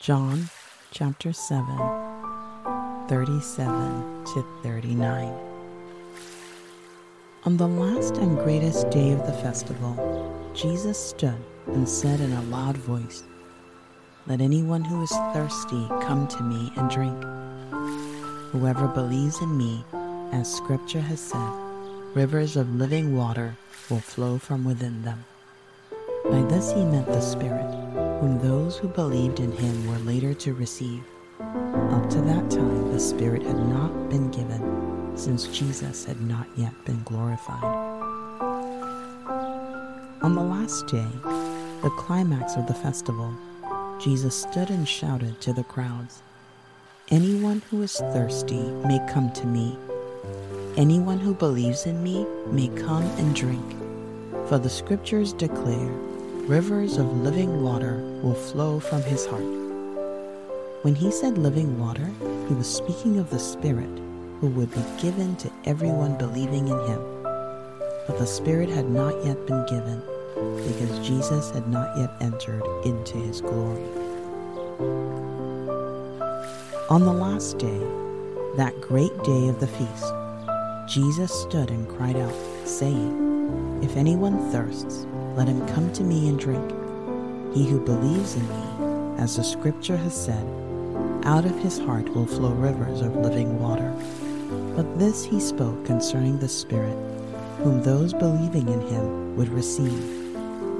John chapter 7, 37 to 39. On the last and greatest day of the festival, Jesus stood and said in a loud voice, Let anyone who is thirsty come to me and drink. Whoever believes in me, as Scripture has said, rivers of living water will flow from within them. By this he meant the Spirit whom those who believed in him were later to receive. Up to that time, the Spirit had not been given, since Jesus had not yet been glorified. On the last day, the climax of the festival, Jesus stood and shouted to the crowds Anyone who is thirsty may come to me. Anyone who believes in me may come and drink. For the scriptures declare, rivers of living water will flow from his heart. When he said living water, he was speaking of the Spirit who would be given to everyone believing in him. But the Spirit had not yet been given because Jesus had not yet entered into his glory. On the last day, that great day of the feast, Jesus stood and cried out, saying, If anyone thirsts, let him come to me and drink. He who believes in me, as the scripture has said, out of his heart will flow rivers of living water. But this he spoke concerning the Spirit, whom those believing in him would receive.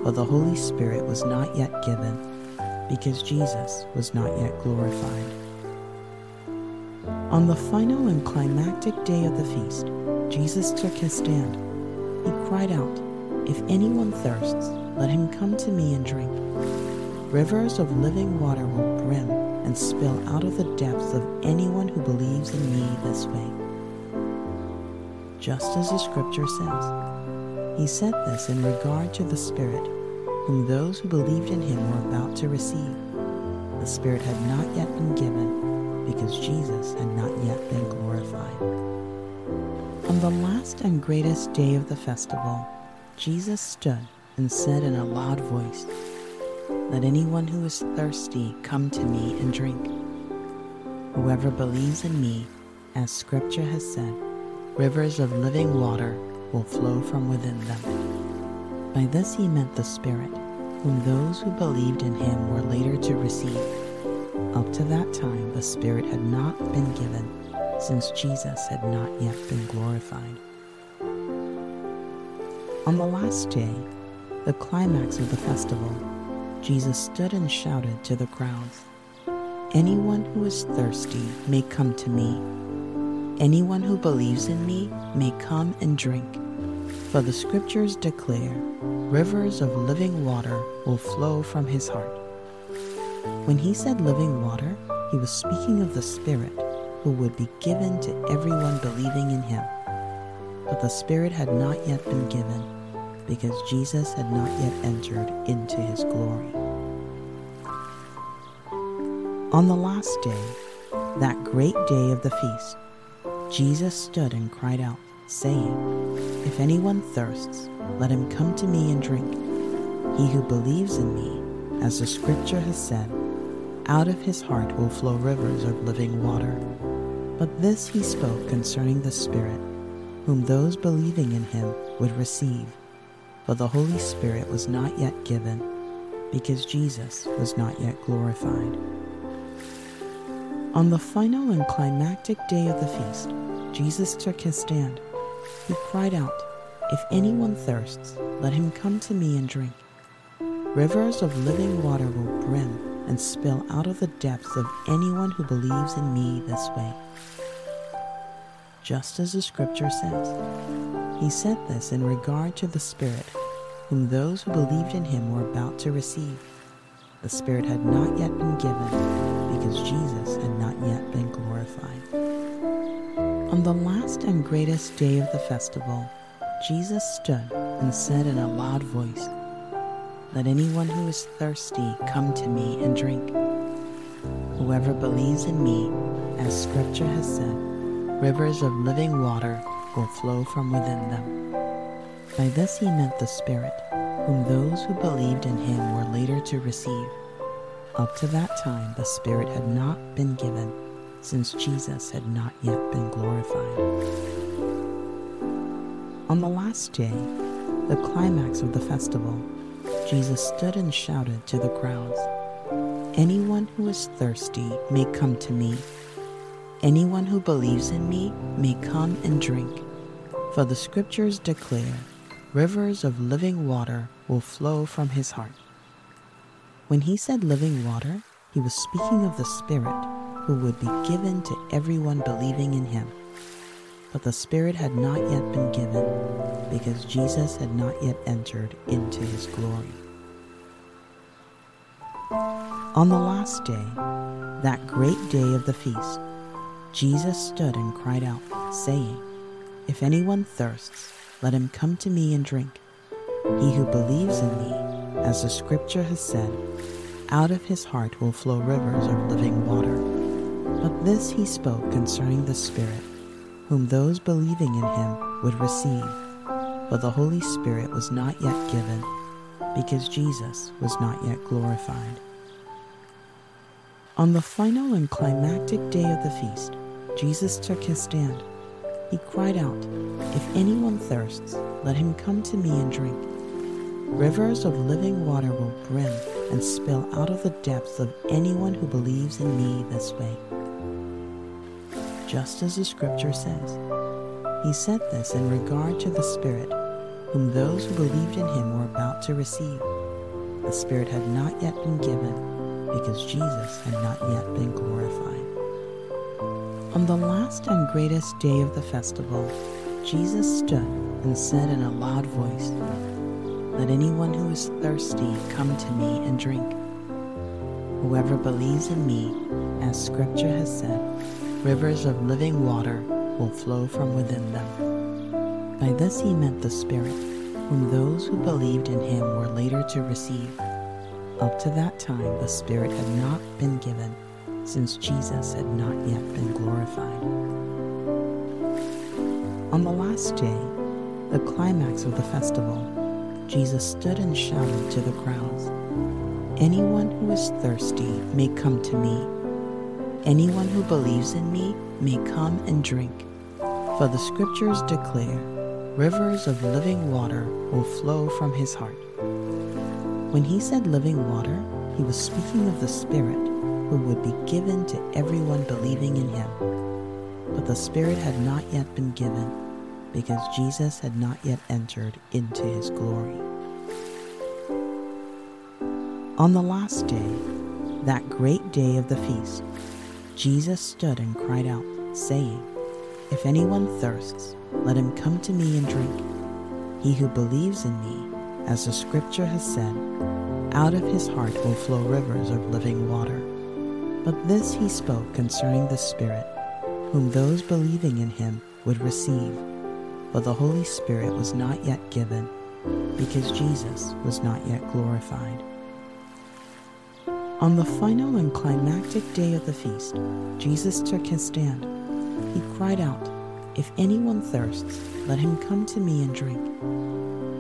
For the Holy Spirit was not yet given, because Jesus was not yet glorified. On the final and climactic day of the feast, Jesus took his stand. He cried out, if anyone thirsts, let him come to me and drink. Rivers of living water will brim and spill out of the depths of anyone who believes in me this way. Just as the scripture says, he said this in regard to the Spirit, whom those who believed in him were about to receive. The Spirit had not yet been given because Jesus had not yet been glorified. On the last and greatest day of the festival, Jesus stood and said in a loud voice, Let anyone who is thirsty come to me and drink. Whoever believes in me, as Scripture has said, rivers of living water will flow from within them. By this he meant the Spirit, whom those who believed in him were later to receive. Up to that time, the Spirit had not been given, since Jesus had not yet been glorified. On the last day, the climax of the festival, Jesus stood and shouted to the crowds Anyone who is thirsty may come to me. Anyone who believes in me may come and drink. For the scriptures declare, rivers of living water will flow from his heart. When he said living water, he was speaking of the Spirit who would be given to everyone believing in him. But the Spirit had not yet been given because Jesus had not yet entered into his glory. On the last day, that great day of the feast, Jesus stood and cried out, saying, If anyone thirsts, let him come to me and drink. He who believes in me, as the scripture has said, out of his heart will flow rivers of living water. But this he spoke concerning the Spirit, whom those believing in him would receive. For the Holy Spirit was not yet given, because Jesus was not yet glorified. On the final and climactic day of the feast, Jesus took his stand. He cried out, If anyone thirsts, let him come to me and drink. Rivers of living water will brim and spill out of the depths of anyone who believes in me this way. Just as the scripture says, he said this in regard to the Spirit, whom those who believed in him were about to receive. The Spirit had not yet been given because Jesus had not yet been glorified. On the last and greatest day of the festival, Jesus stood and said in a loud voice, Let anyone who is thirsty come to me and drink. Whoever believes in me, as Scripture has said, rivers of living water will flow from within them. By this he meant the Spirit, whom those who believed in him were later to receive. Up to that time, the Spirit had not been given, since Jesus had not yet been glorified. On the last day, the climax of the festival, Jesus stood and shouted to the crowds Anyone who is thirsty may come to me. Anyone who believes in me may come and drink. For the scriptures declare, rivers of living water will flow from his heart. When he said living water, he was speaking of the Spirit who would be given to everyone believing in him. But the Spirit had not yet been given because Jesus had not yet entered into his glory. On the last day, that great day of the feast, Jesus stood and cried out, saying, If anyone thirsts, let him come to me and drink. He who believes in me, as the scripture has said, out of his heart will flow rivers of living water. But this he spoke concerning the Spirit, whom those believing in him would receive. But the Holy Spirit was not yet given, because Jesus was not yet glorified. On the final and climactic day of the feast, Jesus took his stand. He cried out, If anyone thirsts, let him come to me and drink. Rivers of living water will brim and spill out of the depths of anyone who believes in me this way. Just as the scripture says, he said this in regard to the Spirit, whom those who believed in him were about to receive. The Spirit had not yet been given because Jesus had not yet been glorified. On the last and greatest day of the festival, Jesus stood and said in a loud voice, let anyone who is thirsty come to me and drink. Whoever believes in me, as Scripture has said, rivers of living water will flow from within them. By this he meant the Spirit, whom those who believed in him were later to receive. Up to that time, the Spirit had not been given, since Jesus had not yet been glorified. On the last day, the climax of the festival, Jesus stood and shouted to the crowds, Anyone who is thirsty may come to me. Anyone who believes in me may come and drink. For the scriptures declare, rivers of living water will flow from his heart. When he said living water, he was speaking of the Spirit who would be given to everyone believing in him. But the Spirit had not yet been given because Jesus had not yet entered into his glory. On the last day, that great day of the feast, Jesus stood and cried out, saying, If anyone thirsts, let him come to me and drink. He who believes in me, as the scripture has said, out of his heart will flow rivers of living water. But this he spoke concerning the Spirit, whom those believing in him would receive but the Holy Spirit was not yet given because Jesus was not yet glorified. On the final and climactic day of the feast, Jesus took his stand. He cried out, If anyone thirsts, let him come to me and drink.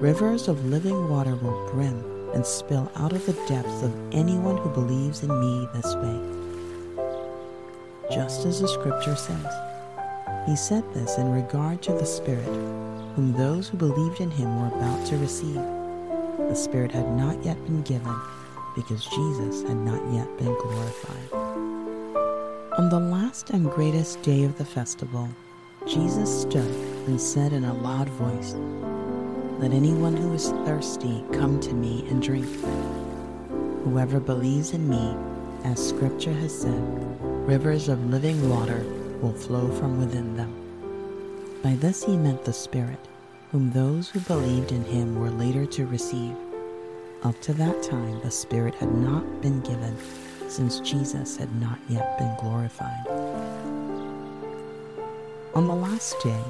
Rivers of living water will brim and spill out of the depths of anyone who believes in me this way. Just as the scripture says, he said this in regard to the Spirit, whom those who believed in him were about to receive. The Spirit had not yet been given, because Jesus had not yet been glorified. On the last and greatest day of the festival, Jesus stood and said in a loud voice, Let anyone who is thirsty come to me and drink. Whoever believes in me, as Scripture has said, rivers of living water will flow from within them. By this he meant the Spirit, whom those who believed in him were later to receive. Up to that time, the Spirit had not been given, since Jesus had not yet been glorified. On the last day,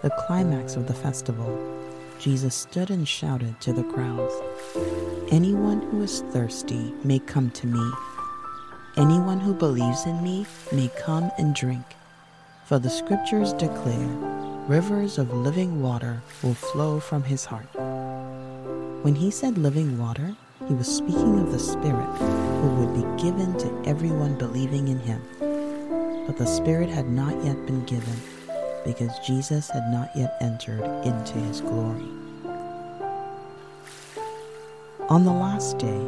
the climax of the festival, Jesus stood and shouted to the crowds Anyone who is thirsty may come to me. Anyone who believes in me may come and drink. For the scriptures declare, rivers of living water will flow from his heart. When he said living water, he was speaking of the Spirit who would be given to everyone believing in him. But the Spirit had not yet been given because Jesus had not yet entered into his glory. On the last day,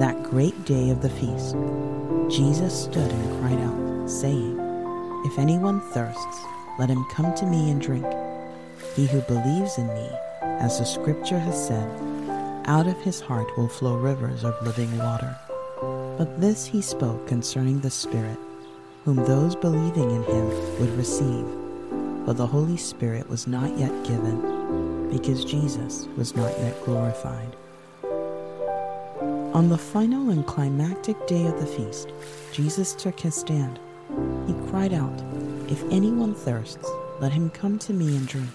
that great day of the feast, Jesus stood and cried out, saying, If anyone thirsts, let him come to me and drink. He who believes in me, as the scripture has said, out of his heart will flow rivers of living water. But this he spoke concerning the Spirit, whom those believing in him would receive. For the Holy Spirit was not yet given, because Jesus was not yet glorified. On the final and climactic day of the feast, Jesus took his stand. He cried out, If anyone thirsts, let him come to me and drink.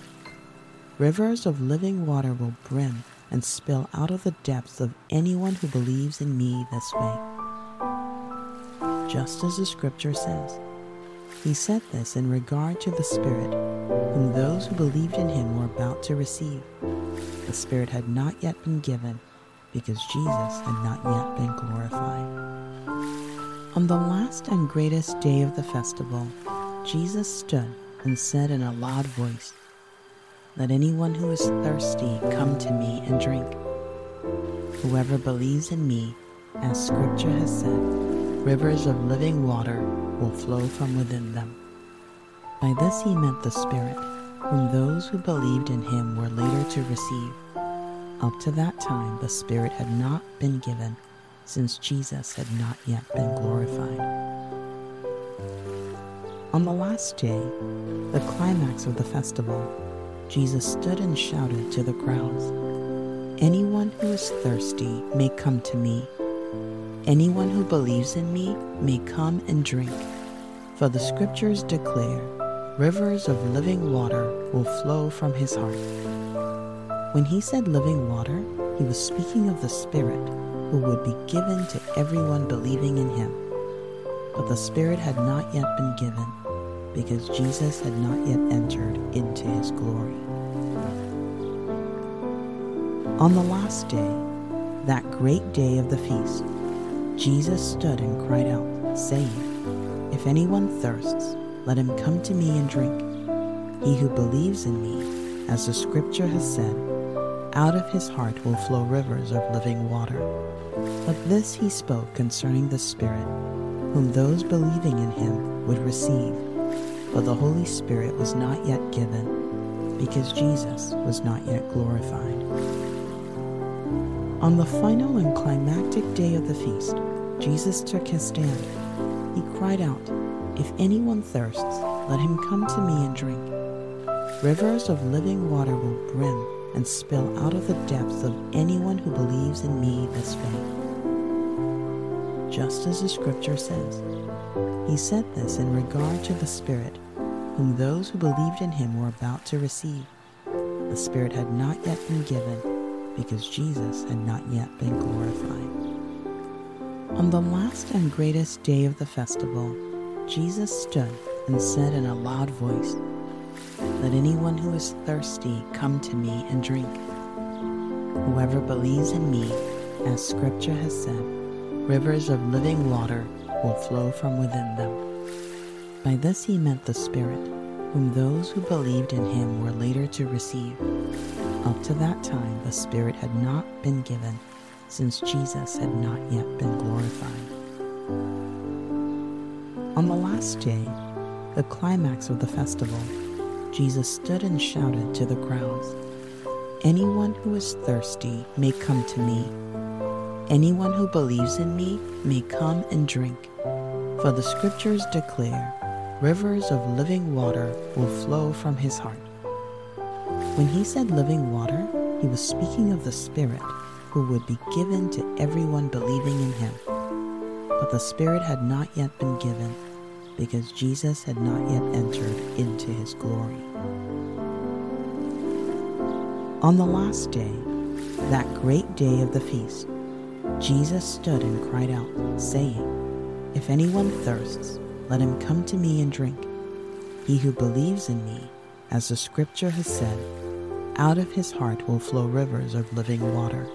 Rivers of living water will brim and spill out of the depths of anyone who believes in me this way. Just as the scripture says, he said this in regard to the Spirit, whom those who believed in him were about to receive. The Spirit had not yet been given because Jesus had not yet been glorified. On the last and greatest day of the festival, Jesus stood and said in a loud voice, let anyone who is thirsty come to me and drink. Whoever believes in me, as Scripture has said, rivers of living water will flow from within them. By this he meant the Spirit, whom those who believed in him were later to receive. Up to that time, the Spirit had not been given, since Jesus had not yet been glorified. On the last day, the climax of the festival, Jesus stood and shouted to the crowds, Anyone who is thirsty may come to me. Anyone who believes in me may come and drink. For the scriptures declare, rivers of living water will flow from his heart. When he said living water, he was speaking of the Spirit who would be given to everyone believing in him. But the Spirit had not yet been given because Jesus had not yet entered into his glory. On the last day, that great day of the feast, Jesus stood and cried out, saying, If anyone thirsts, let him come to me and drink. He who believes in me, as the scripture has said, out of his heart will flow rivers of living water. But this he spoke concerning the Spirit, whom those believing in him would receive but the Holy Spirit was not yet given because Jesus was not yet glorified. On the final and climactic day of the feast, Jesus took his stand. He cried out, If anyone thirsts, let him come to me and drink. Rivers of living water will brim and spill out of the depths of anyone who believes in me this faith. Just as the scripture says, he said this in regard to the Spirit whom those who believed in him were about to receive. The Spirit had not yet been given because Jesus had not yet been glorified. On the last and greatest day of the festival, Jesus stood and said in a loud voice, Let anyone who is thirsty come to me and drink. Whoever believes in me, as Scripture has said, rivers of living water will flow from within them. By this he meant the Spirit, whom those who believed in him were later to receive. Up to that time, the Spirit had not been given, since Jesus had not yet been glorified. On the last day, the climax of the festival, Jesus stood and shouted to the crowds, Anyone who is thirsty may come to me. Anyone who believes in me may come and drink. For the scriptures declare, rivers of living water will flow from his heart. When he said living water, he was speaking of the Spirit who would be given to everyone believing in him. But the Spirit had not yet been given because Jesus had not yet entered into his glory. On the last day, that great day of the feast, Jesus stood and cried out, saying, If anyone thirsts, let him come to me and drink. He who believes in me, as the scripture has said, out of his heart will flow rivers of living water.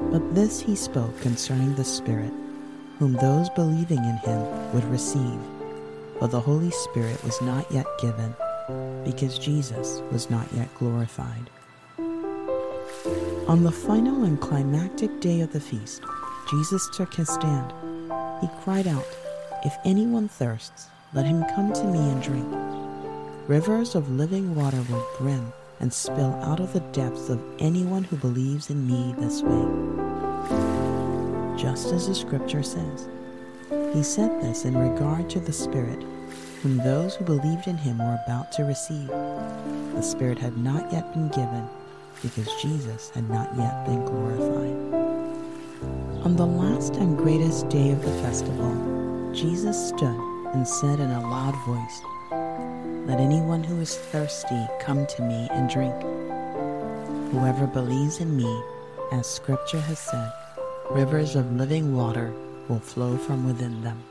But this he spoke concerning the Spirit, whom those believing in him would receive. For the Holy Spirit was not yet given, because Jesus was not yet glorified. On the final and climactic day of the feast, Jesus took his stand. He cried out, If anyone thirsts, let him come to me and drink. Rivers of living water will brim and spill out of the depths of anyone who believes in me this way. Just as the scripture says, he said this in regard to the Spirit, whom those who believed in him were about to receive. The Spirit had not yet been given because Jesus had not yet been glorified. On the last and greatest day of the festival, Jesus stood and said in a loud voice, Let anyone who is thirsty come to me and drink. Whoever believes in me, as Scripture has said, rivers of living water will flow from within them.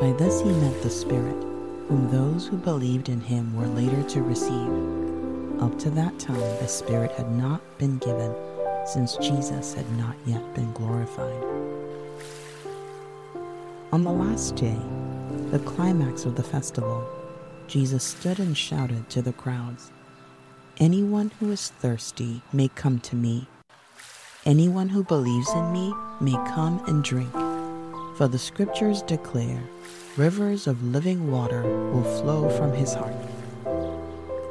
By this he meant the Spirit, whom those who believed in him were later to receive. Up to that time, the Spirit had not been given, since Jesus had not yet been glorified. On the last day, the climax of the festival, Jesus stood and shouted to the crowds Anyone who is thirsty may come to me. Anyone who believes in me may come and drink. For the scriptures declare, rivers of living water will flow from his heart.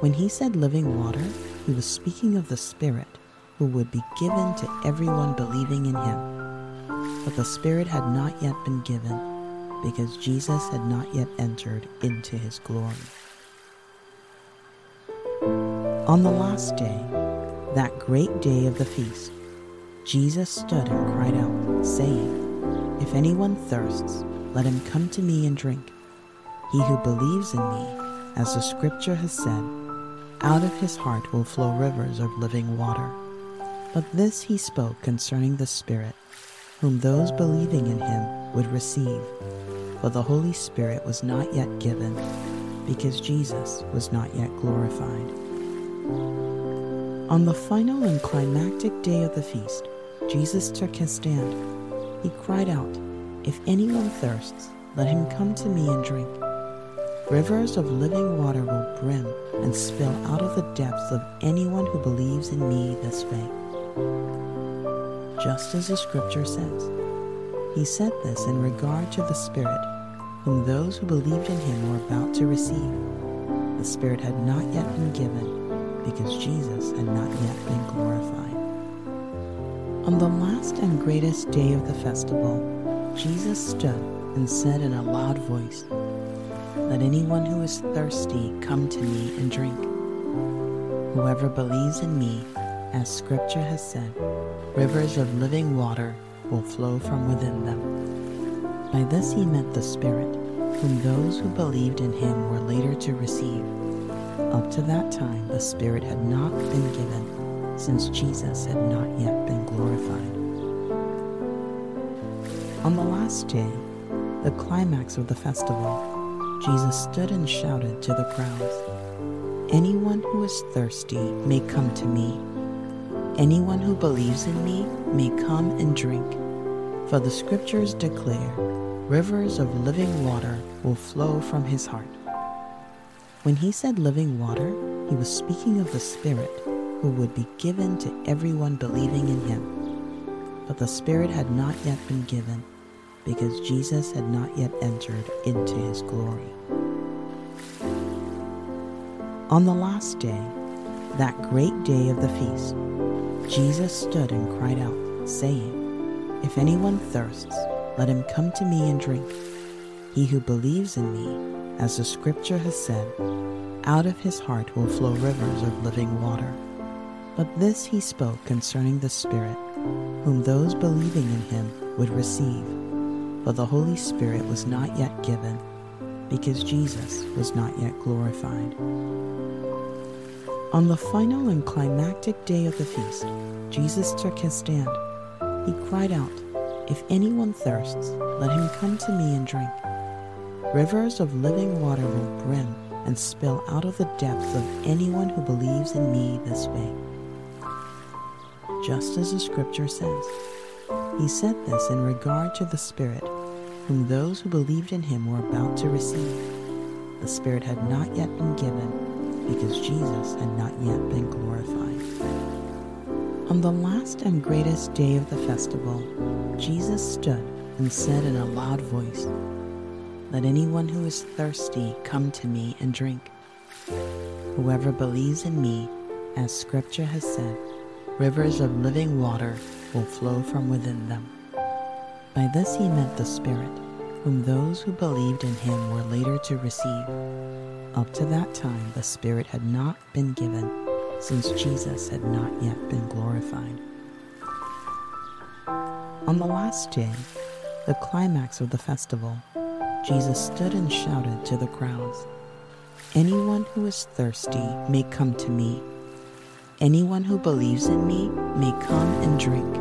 When he said living water, he was speaking of the Spirit who would be given to everyone believing in him. But the Spirit had not yet been given because Jesus had not yet entered into his glory. On the last day, that great day of the feast, Jesus stood and cried out, saying, If anyone thirsts, let him come to me and drink. He who believes in me, as the scripture has said, out of his heart will flow rivers of living water. But this he spoke concerning the Spirit, whom those believing in him would receive for the Holy Spirit was not yet given, because Jesus was not yet glorified. On the final and climactic day of the feast, Jesus took his stand. He cried out, If anyone thirsts, let him come to me and drink. Rivers of living water will brim and spill out of the depths of anyone who believes in me this way. Just as the scripture says, he said this in regard to the Spirit, whom those who believed in him were about to receive. The Spirit had not yet been given, because Jesus had not yet been glorified. On the last and greatest day of the festival, Jesus stood and said in a loud voice, Let anyone who is thirsty come to me and drink. Whoever believes in me, as Scripture has said, rivers of living water will flow from within them. By this he meant the Spirit, whom those who believed in him were later to receive. Up to that time, the Spirit had not been given, since Jesus had not yet been glorified. On the last day, the climax of the festival, Jesus stood and shouted to the crowds Anyone who is thirsty may come to me Anyone who believes in me may come and drink. For the scriptures declare, rivers of living water will flow from his heart. When he said living water, he was speaking of the Spirit who would be given to everyone believing in him. But the Spirit had not yet been given because Jesus had not yet entered into his glory. On the last day, that great day of the feast, Jesus stood and cried out, saying, If anyone thirsts, let him come to me and drink. He who believes in me, as the scripture has said, out of his heart will flow rivers of living water. But this he spoke concerning the Spirit, whom those believing in him would receive. For the Holy Spirit was not yet given, because Jesus was not yet glorified. On the final and climactic day of the feast, Jesus took his stand. He cried out, If anyone thirsts, let him come to me and drink. Rivers of living water will brim and spill out of the depths of anyone who believes in me this way. just as the scripture says. He said this in regard to the Spirit, whom those who believed in him were about to receive. The Spirit had not yet been given, because Jesus had not yet been glorified. On the last and greatest day of the festival, Jesus stood and said in a loud voice, Let anyone who is thirsty come to me and drink. Whoever believes in me, as Scripture has said, rivers of living water will flow from within them. By this he meant the Spirit, whom those who believed in him were later to receive. Up to that time, the Spirit had not been given, since Jesus had not yet been glorified. On the last day, the climax of the festival, Jesus stood and shouted to the crowds, Anyone who is thirsty may come to me. Anyone who believes in me may come and drink.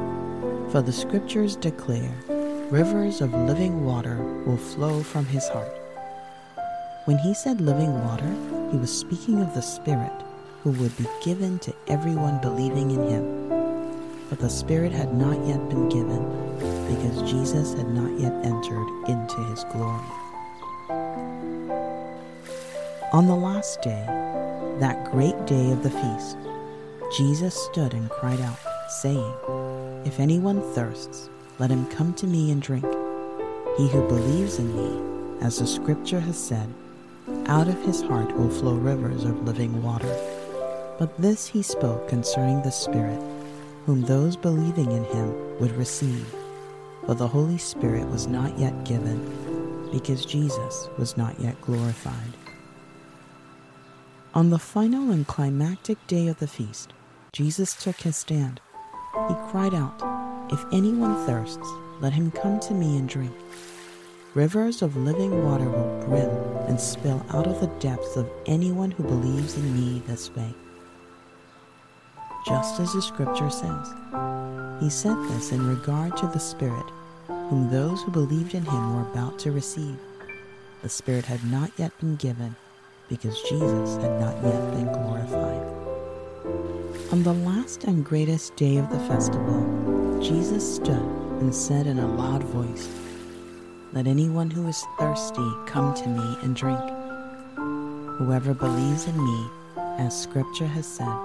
For the scriptures declare, rivers of living water will flow from his heart. When he said living water, he was speaking of the Spirit who would be given to everyone believing in him. But the Spirit had not yet been given because Jesus had not yet entered into his glory. On the last day, that great day of the feast, Jesus stood and cried out, saying, If anyone thirsts, let him come to me and drink. He who believes in me, as the scripture has said, out of his heart will flow rivers of living water. But this he spoke concerning the Spirit, whom those believing in him would receive. For the Holy Spirit was not yet given, because Jesus was not yet glorified. On the final and climactic day of the feast, Jesus took his stand. He cried out, If anyone thirsts, let him come to me and drink. Rivers of living water will brim and spill out of the depths of anyone who believes in me this way. Just as the scripture says, he said this in regard to the Spirit, whom those who believed in him were about to receive. The Spirit had not yet been given because Jesus had not yet been glorified. On the last and greatest day of the festival, Jesus stood and said in a loud voice, Let anyone who is thirsty come to me and drink. Whoever believes in me, as Scripture has said,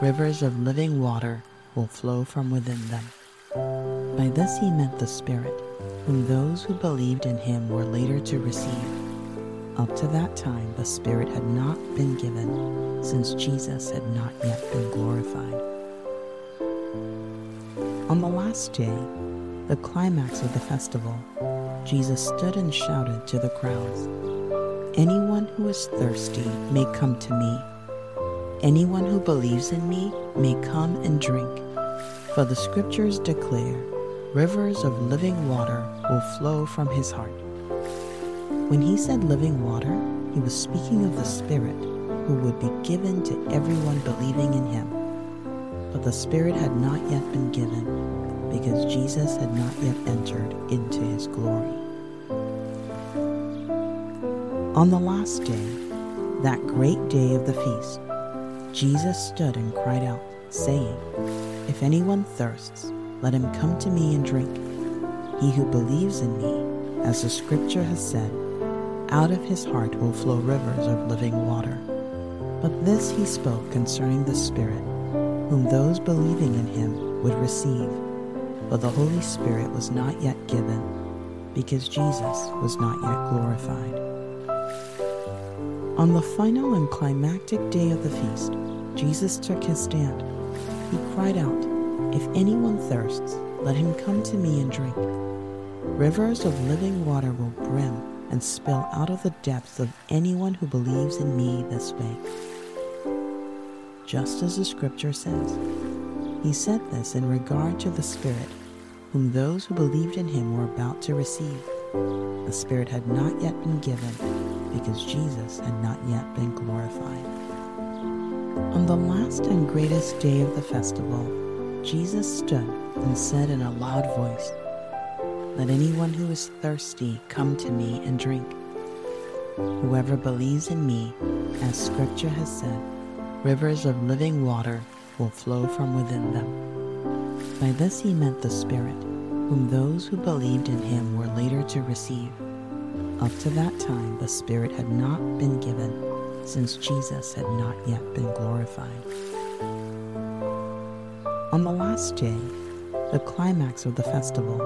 rivers of living water will flow from within them. By this he meant the Spirit, whom those who believed in him were later to receive. Up to that time, the Spirit had not been given, since Jesus had not yet been glorified. On the last day, the climax of the festival, Jesus stood and shouted to the crowds Anyone who is thirsty may come to me. Anyone who believes in me may come and drink. For the scriptures declare, rivers of living water will flow from his heart. When he said living water, he was speaking of the Spirit who would be given to everyone believing in him. But the Spirit had not yet been given because Jesus had not yet entered into his glory. On the last day, that great day of the feast, Jesus stood and cried out, saying, If anyone thirsts, let him come to me and drink. He who believes in me, as the scripture has said, out of his heart will flow rivers of living water. But this he spoke concerning the Spirit, whom those believing in him would receive. But the Holy Spirit was not yet given, because Jesus was not yet glorified. On the final and climactic day of the feast, Jesus took his stand. He cried out, If anyone thirsts, let him come to me and drink. Rivers of living water will brim and spill out of the depths of anyone who believes in me this way. Just as the scripture says, he said this in regard to the Spirit, whom those who believed in him were about to receive. The Spirit had not yet been given because Jesus had not yet been glorified. On the last and greatest day of the festival, Jesus stood and said in a loud voice, let anyone who is thirsty come to me and drink. Whoever believes in me, as Scripture has said, rivers of living water will flow from within them. By this he meant the Spirit, whom those who believed in him were later to receive. Up to that time, the Spirit had not been given, since Jesus had not yet been glorified. On the last day, the climax of the festival,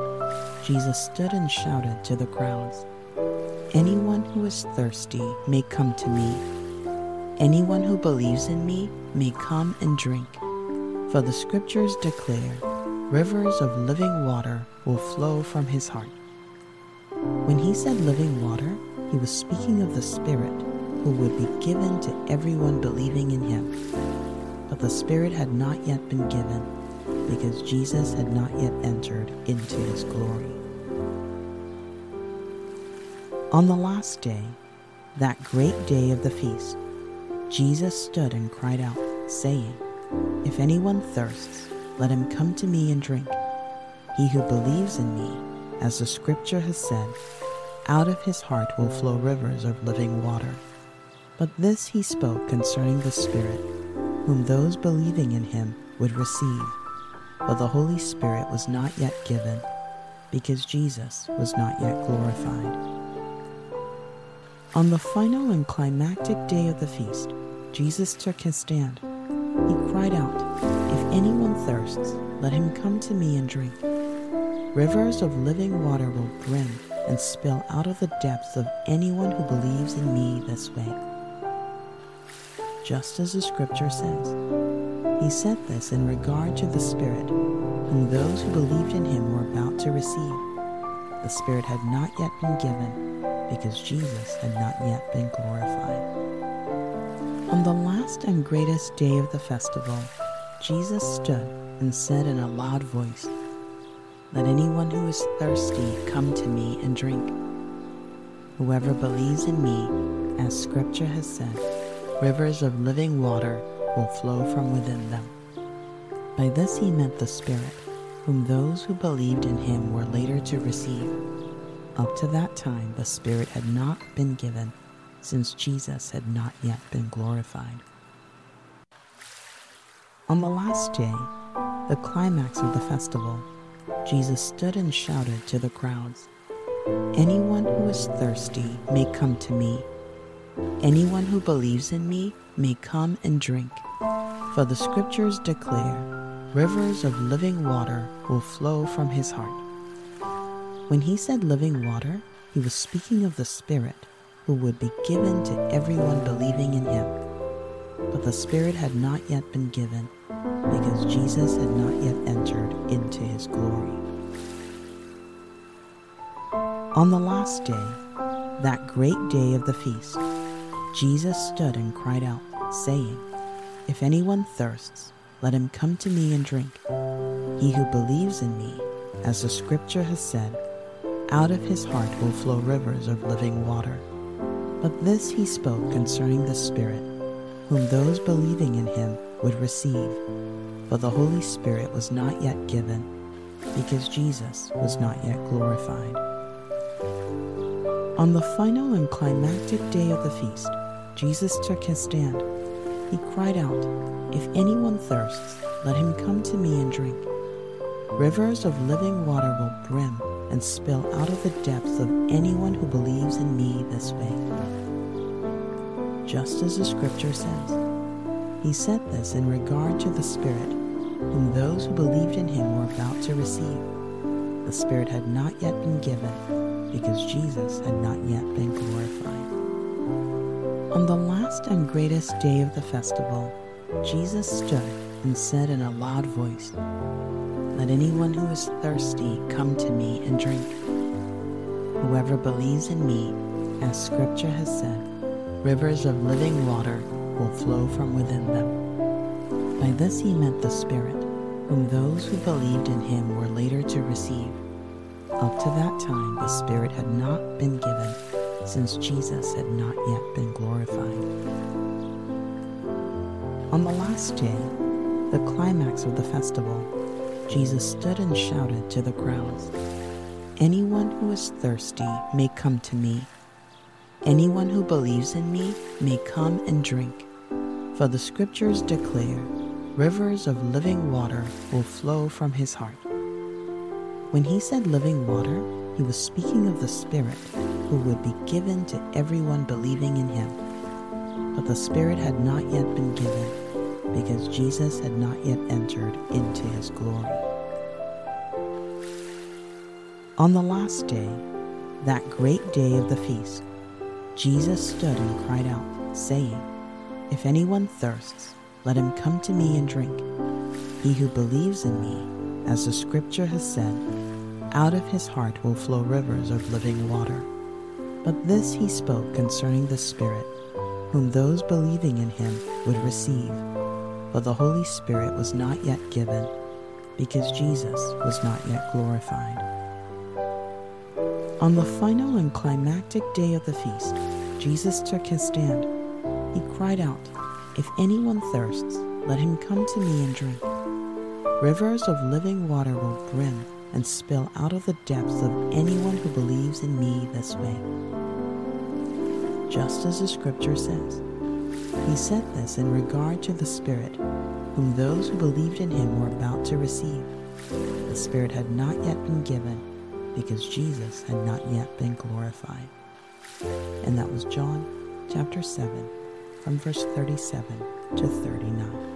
Jesus stood and shouted to the crowds Anyone who is thirsty may come to me. Anyone who believes in me may come and drink. For the scriptures declare, rivers of living water will flow from his heart. When he said living water, he was speaking of the Spirit who would be given to everyone believing in him. But the Spirit had not yet been given because Jesus had not yet entered into his glory. On the last day, that great day of the feast, Jesus stood and cried out, saying, If anyone thirsts, let him come to me and drink. He who believes in me, as the scripture has said, out of his heart will flow rivers of living water. But this he spoke concerning the Spirit, whom those believing in him would receive. For the Holy Spirit was not yet given, because Jesus was not yet glorified. On the final and climactic day of the feast, Jesus took his stand. He cried out, If anyone thirsts, let him come to me and drink. Rivers of living water will brim and spill out of the depths of anyone who believes in me this way. Just as the scripture says, he said this in regard to the Spirit, whom those who believed in him were about to receive. The Spirit had not yet been given because Jesus had not yet been glorified. On the last and greatest day of the festival, Jesus stood and said in a loud voice, Let anyone who is thirsty come to me and drink. Whoever believes in me, as Scripture has said, rivers of living water will flow from within them. By this he meant the Spirit, whom those who believed in him were later to receive. Up to that time, the Spirit had not been given, since Jesus had not yet been glorified. On the last day, the climax of the festival, Jesus stood and shouted to the crowds Anyone who is thirsty may come to me. Anyone who believes in me may come and drink. For the scriptures declare, rivers of living water will flow from his heart. When he said living water, he was speaking of the Spirit who would be given to everyone believing in him. But the Spirit had not yet been given because Jesus had not yet entered into his glory. On the last day, that great day of the feast, Jesus stood and cried out, saying, If anyone thirsts, let him come to me and drink. He who believes in me, as the scripture has said, out of his heart will flow rivers of living water. But this he spoke concerning the Spirit, whom those believing in him would receive. For the Holy Spirit was not yet given, because Jesus was not yet glorified. On the final and climactic day of the feast, Jesus took his stand. He cried out, If anyone thirsts, let him come to me and drink. Rivers of living water will brim and spill out of the depths of anyone who believes in me this way. Just as the scripture says, he said this in regard to the Spirit, whom those who believed in him were about to receive. The Spirit had not yet been given because Jesus had not yet been glorified. On the last and greatest day of the festival, Jesus stood and said in a loud voice, let anyone who is thirsty come to me and drink. Whoever believes in me, as Scripture has said, rivers of living water will flow from within them. By this he meant the Spirit, whom those who believed in him were later to receive. Up to that time, the Spirit had not been given, since Jesus had not yet been glorified. On the last day, the climax of the festival, Jesus stood and shouted to the crowds, Anyone who is thirsty may come to me. Anyone who believes in me may come and drink. For the scriptures declare, rivers of living water will flow from his heart. When he said living water, he was speaking of the Spirit who would be given to everyone believing in him. But the Spirit had not yet been given because Jesus had not yet entered into his glory. On the last day, that great day of the feast, Jesus stood and cried out, saying, If anyone thirsts, let him come to me and drink. He who believes in me, as the scripture has said, out of his heart will flow rivers of living water. But this he spoke concerning the Spirit, whom those believing in him would receive. But the Holy Spirit was not yet given, because Jesus was not yet glorified. On the final and climactic day of the feast, Jesus took his stand. He cried out, If anyone thirsts, let him come to me and drink. Rivers of living water will brim and spill out of the depths of anyone who believes in me this way. Just as the scripture says, he said this in regard to the Spirit, whom those who believed in him were about to receive. The Spirit had not yet been given because Jesus had not yet been glorified. And that was John chapter 7, from verse 37 to 39.